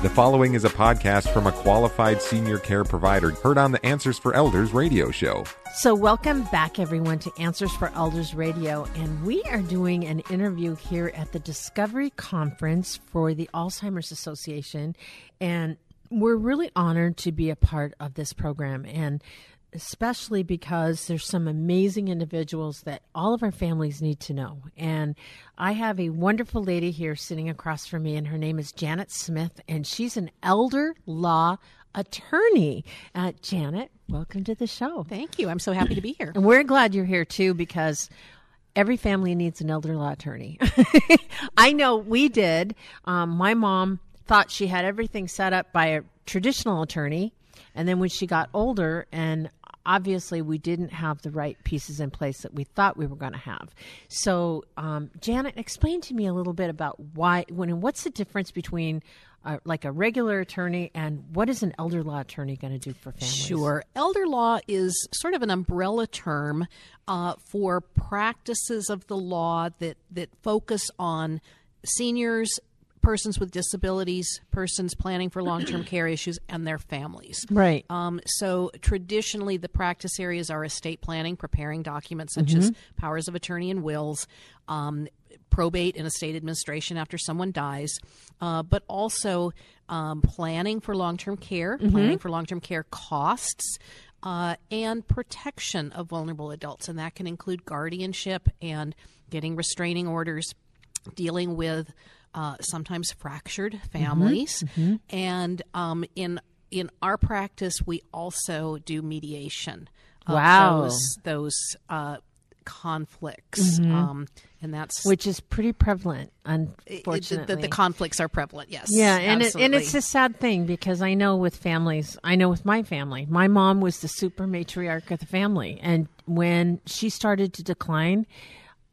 The following is a podcast from a qualified senior care provider heard on the Answers for Elders radio show. So, welcome back, everyone, to Answers for Elders Radio. And we are doing an interview here at the Discovery Conference for the Alzheimer's Association. And we're really honored to be a part of this program. And especially because there's some amazing individuals that all of our families need to know. And I have a wonderful lady here sitting across from me, and her name is Janet Smith, and she's an elder law attorney. Uh, Janet, welcome to the show. Thank you. I'm so happy to be here. And we're glad you're here too because every family needs an elder law attorney. I know we did. Um, my mom thought she had everything set up by a traditional attorney. And then when she got older and obviously we didn't have the right pieces in place that we thought we were going to have. So, um, Janet, explain to me a little bit about why, when, what's the difference between uh, like a regular attorney and what is an elder law attorney going to do for families? Sure. Elder law is sort of an umbrella term uh, for practices of the law that, that focus on seniors persons with disabilities, persons planning for long term care issues, and their families. Right. Um, so traditionally, the practice areas are estate planning, preparing documents such mm-hmm. as powers of attorney and wills. Um, probate and estate administration after someone dies, uh, but also um, planning for long term care, mm-hmm. planning for long term care costs, uh, and protection of vulnerable adults. And that can include guardianship and getting restraining orders, dealing with uh, sometimes fractured mm-hmm. families, mm-hmm. and um, in in our practice, we also do mediation. wow, those, those uh, conflicts, mm-hmm. um, and that's which is pretty prevalent. Unfortunately, the, the, conflicts are prevalent. Yes, yeah, and it, and it's a sad thing because I know with families, I know with my family, my mom was the super matriarch of the family, and when she started to decline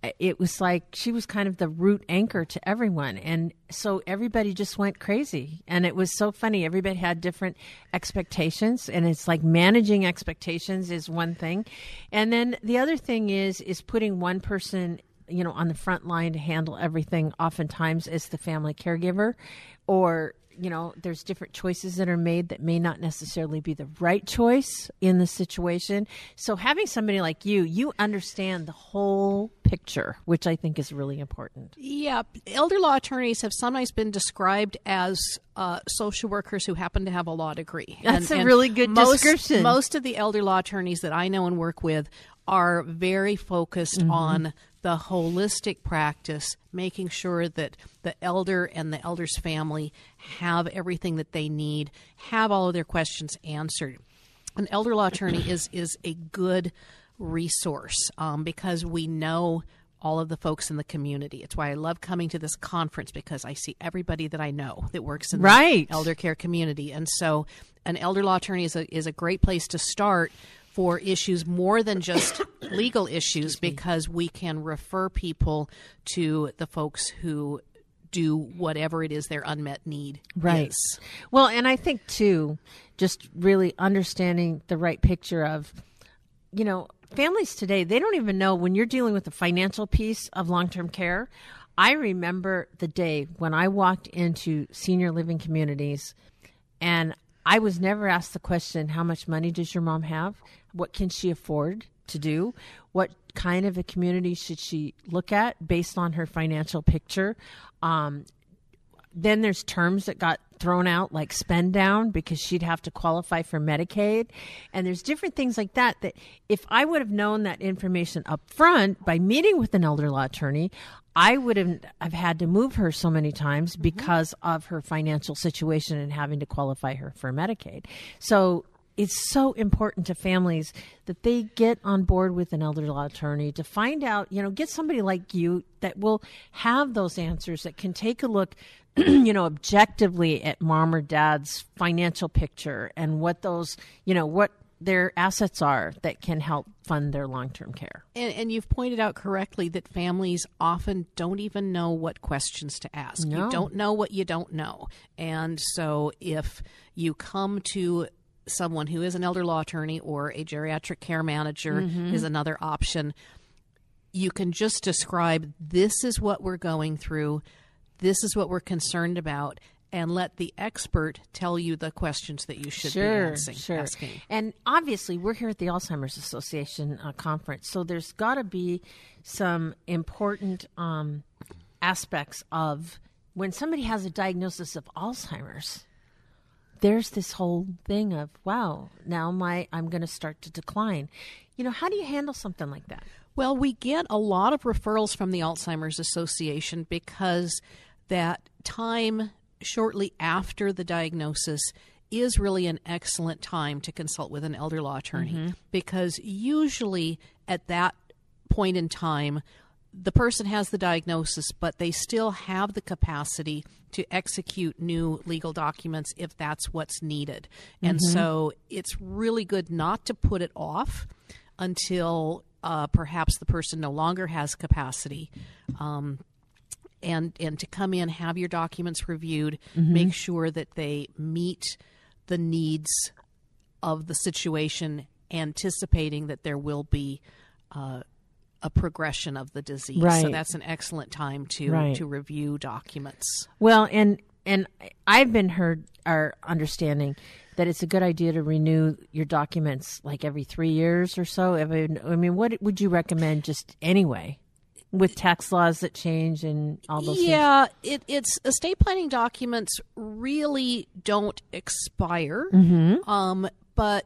Uh, it was like she was kind of the root anchor to everyone. And so everybody just went crazy. And it was so funny. Everybody had different expectations. And it's like managing expectations is one thing. And then the other thing is is putting one person you know on the front line to handle everything oftentimes as the family caregiver or you know, there's different choices that are made that may not necessarily be the right choice in the situation. So having somebody like you, you understand the whole picture, which I think is really important. Yeah, elder law attorneys have sometimes been described as uh, social workers who happen to have a law degree. That's and, a really good most, description. Most of the elder law attorneys that I know and work with are very focused mm-hmm. on the holistic practice, making sure that the elder and the elder's family have everything that they need, have all of their questions answered. An elder law attorney is is a good resource um, because we know all of the folks in the community. It's why I love coming to this conference because I see everybody that I know that works in right. the elder care community. And so an elder law attorney is a, is a great place to start for issues more than just legal issues because we can refer people to the folks who do whatever it is their unmet need right is. well and i think too just really understanding the right picture of you know families today they don't even know when you're dealing with the financial piece of long-term care i remember the day when i walked into senior living communities and I was never asked the question, how much money does your mom have? What can she afford to do? What kind of a community should she look at based on her financial picture? Um, then there's terms that got thrown out like spend down because she'd have to qualify for Medicaid and there's different things like that that if I would have known that information up front by meeting with an elder law attorney I would have have had to move her so many times mm-hmm. because of her financial situation and having to qualify her for Medicaid. So it's so important to families that they get on board with an elder law attorney to find out, you know, get somebody like you that will have those answers that can take a look, you know, objectively at mom or dad's financial picture and what those, you know, what their assets are that can help fund their long term care. And, and, you've pointed out correctly that families often don't even know what questions to ask. No. You don't know what you don't know. And so if you come to someone who is an elder law attorney or a geriatric care manager mm-hmm. is another option, you can just describe this is what we're going through, this is what we're concerned about and let the expert tell you the questions that you should sure, be asking. Sure. asking. And obviously, we're here at the Alzheimer's Association uh, conference, so there's got to be some important um, aspects of when somebody has a diagnosis of Alzheimer's. There's this whole thing of wow, now my I'm going to start to decline. You know, how do you handle something like that? Well, we get a lot of referrals from the Alzheimer's Association because that time shortly after the diagnosis is really an excellent time to consult with an elder law attorney Mm-hmm. because usually at that point in time the person has the diagnosis but they still have the capacity to execute new legal documents if that's what's needed and Mm-hmm. so it's really good not to put it off until uh, perhaps the person no longer has capacity um, and and to come in have your documents reviewed make sure that they meet the needs of the situation anticipating that there will be uh, a progression of the disease so that's an excellent time to Right. to review documents Well, and and I've been heard or understanding that it's a good idea to renew your documents like every three years or so. I mean, I mean, what would you recommend just anyway with tax laws that change and all those things? yeah it, it's estate planning documents really don't expire Mm-hmm. um, but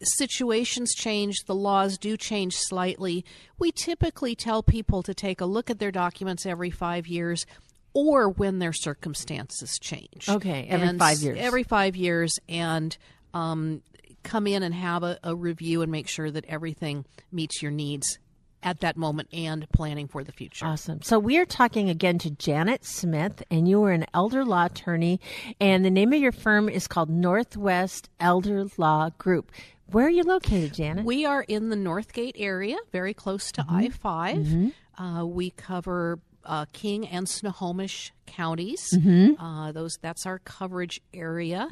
situations change the laws do change slightly we typically tell people to take a look at their documents every five years or when their circumstances change Okay, every And five years. every five years and um, come in and have a, a review and make sure that everything meets your needs at that moment and planning for the future Awesome. So we are talking again to Janet Smith, and you are an elder law attorney, and the name of your firm is called Northwest Elder Law Group. Where are you located, Janet? We are in the Northgate area, very close to I 5. Uh, we cover uh, King and Snohomish counties. Uh, those that's our coverage area,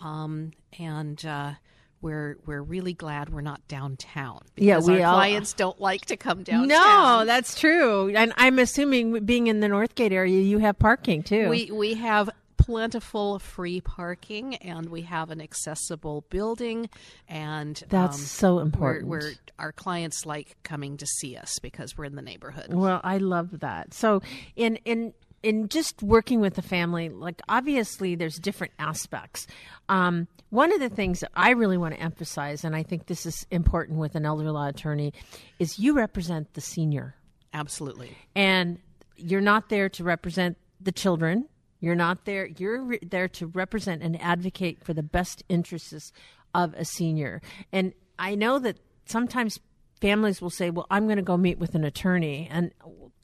um, and uh, we're we're really glad we're not downtown. Yeah, we our all- clients don't like to come downtown. no, that's true. And I'm assuming being in the Northgate area, you have parking too. we we have plentiful free parking, and we have an accessible building, and That's um, so important. where our clients like coming to see us because we're in the neighborhood. Well, I love that. So, in in in just working with the family, like obviously there's different aspects. Um, one of the things that I really want to emphasize, and I think this is important with an elder law attorney, is you represent the senior, Absolutely. and you're not there to represent the children. You're not there. You're re- there to represent and advocate for the best interests of a senior. And I know that sometimes families will say, "Well, I'm going to go meet with an attorney," and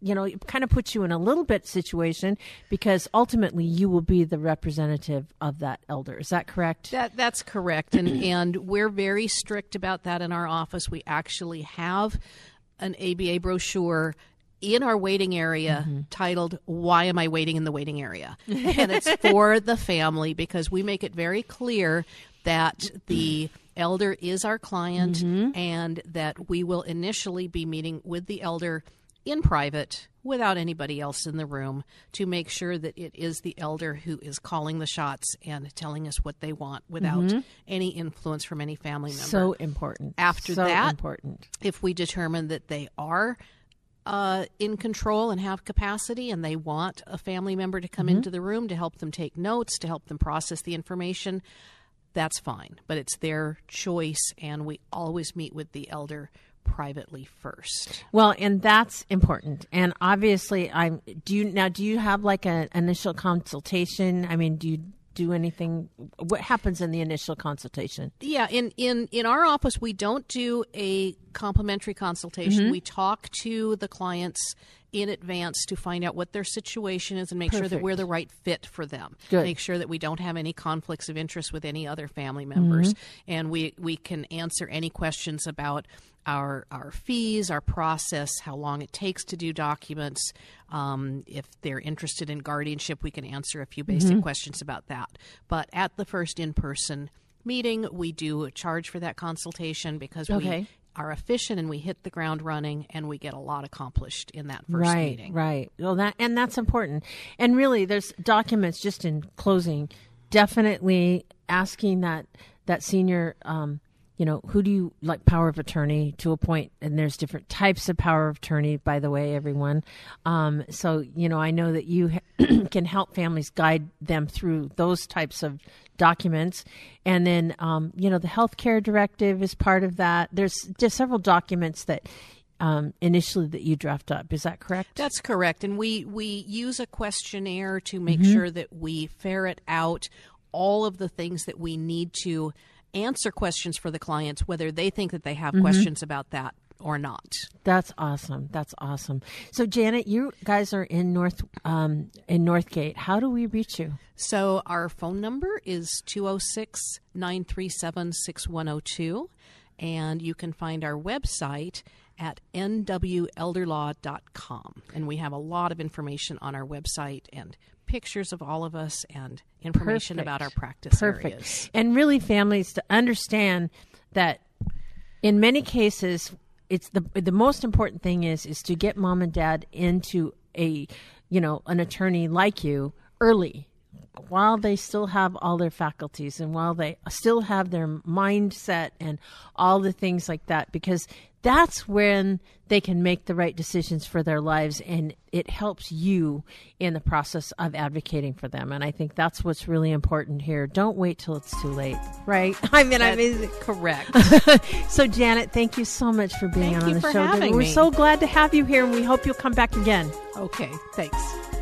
you know, it kind of puts you in a little bit situation because ultimately you will be the representative of that elder. Is that correct? That that's correct, and and we're very strict about that in our office. We actually have an ABA brochure in our waiting area Mm-hmm. titled "Why Am I Waiting in the Waiting Area?" and it's for the family because we make it very clear that the elder is our client Mm-hmm. and that we will initially be meeting with the elder in private without anybody else in the room to make sure that it is the elder who is calling the shots and telling us what they want without any influence from any family member. Mm-hmm. so important. After so that- important. if we determine that they are uh, in control and have capacity and they want a family member to come into the room to help them take notes, to help them process the information, that's fine. But it's their choice, and we always meet with the elder privately first. Well, and that's important. And obviously, I'm. Do you now? Do you have like an initial consultation? I mean, do you do anything? What happens in the initial consultation? Yeah, in in in our office, we don't do a complimentary consultation. Mm-hmm. We talk to the clients in advance to find out what their situation is and make sure that we're the right fit for them. Good. Make sure that we don't have any conflicts of interest with any other family members, Mm-hmm. and we we can answer any questions about our our fees, our process, how long it takes to do documents. Um, if they're interested in guardianship, we can answer a few basic Mm-hmm. questions about that. But at the first in person meeting, we do charge for that consultation because Okay. we are efficient and we hit the ground running and we get a lot accomplished in that first right, meeting. Right, Well, that and that's important. And really, there's documents. Just in closing, definitely asking that that senior. Um, you know, who do you like power of attorney to appoint? And there's different types of power of attorney, by the way, everyone. Um, so, you know, I know that you ha- can help families guide them through those types of documents. And then, um, you know, the healthcare directive is part of that. There's just several documents that um, initially that you draft up. Is that correct? That's correct. And we, we use a questionnaire to make mm-hmm. sure that we ferret out all of the things that we need to answer questions for the clients, whether they think that they have mm-hmm. questions about that or not. That's awesome. That's awesome. So Janet, you guys are in North um, in Northgate. How do we reach you? So our phone number is 206-937-6102 and you can find our website at nwelderlaw.com. And we have a lot of information on our website and pictures of all of us and information Perfect. about our practice Perfect. areas. And really, families to understand that in many cases, it's the the most important thing is is to get mom and dad into a you know an attorney like you early while they still have all their faculties and while they still have their mindset and all the things like that because that's when they can make the right decisions for their lives and it helps you in the process of advocating for them. And i think that's what's really important here. Don't wait till it's too late. Right. I mean i mean correct. So janet thank you so much for being thank on the show we're me. so glad to have you here and we hope you'll come back again. Okay thanks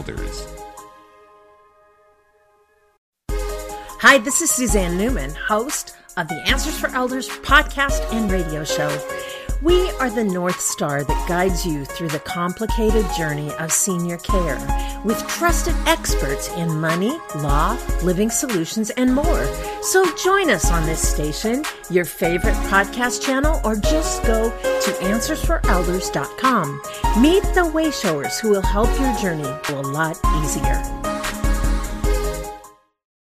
Elders. Hi, this is Suzanne Newman, host of the Answers for Elders podcast and radio show. We are the North Star that guides you through the complicated journey of senior care with trusted experts in money, law, living solutions, and more. So join us on this station, your favorite podcast channel, or just go to answersforelders.com. Meet the Wayshowers who will help your journey go a lot easier.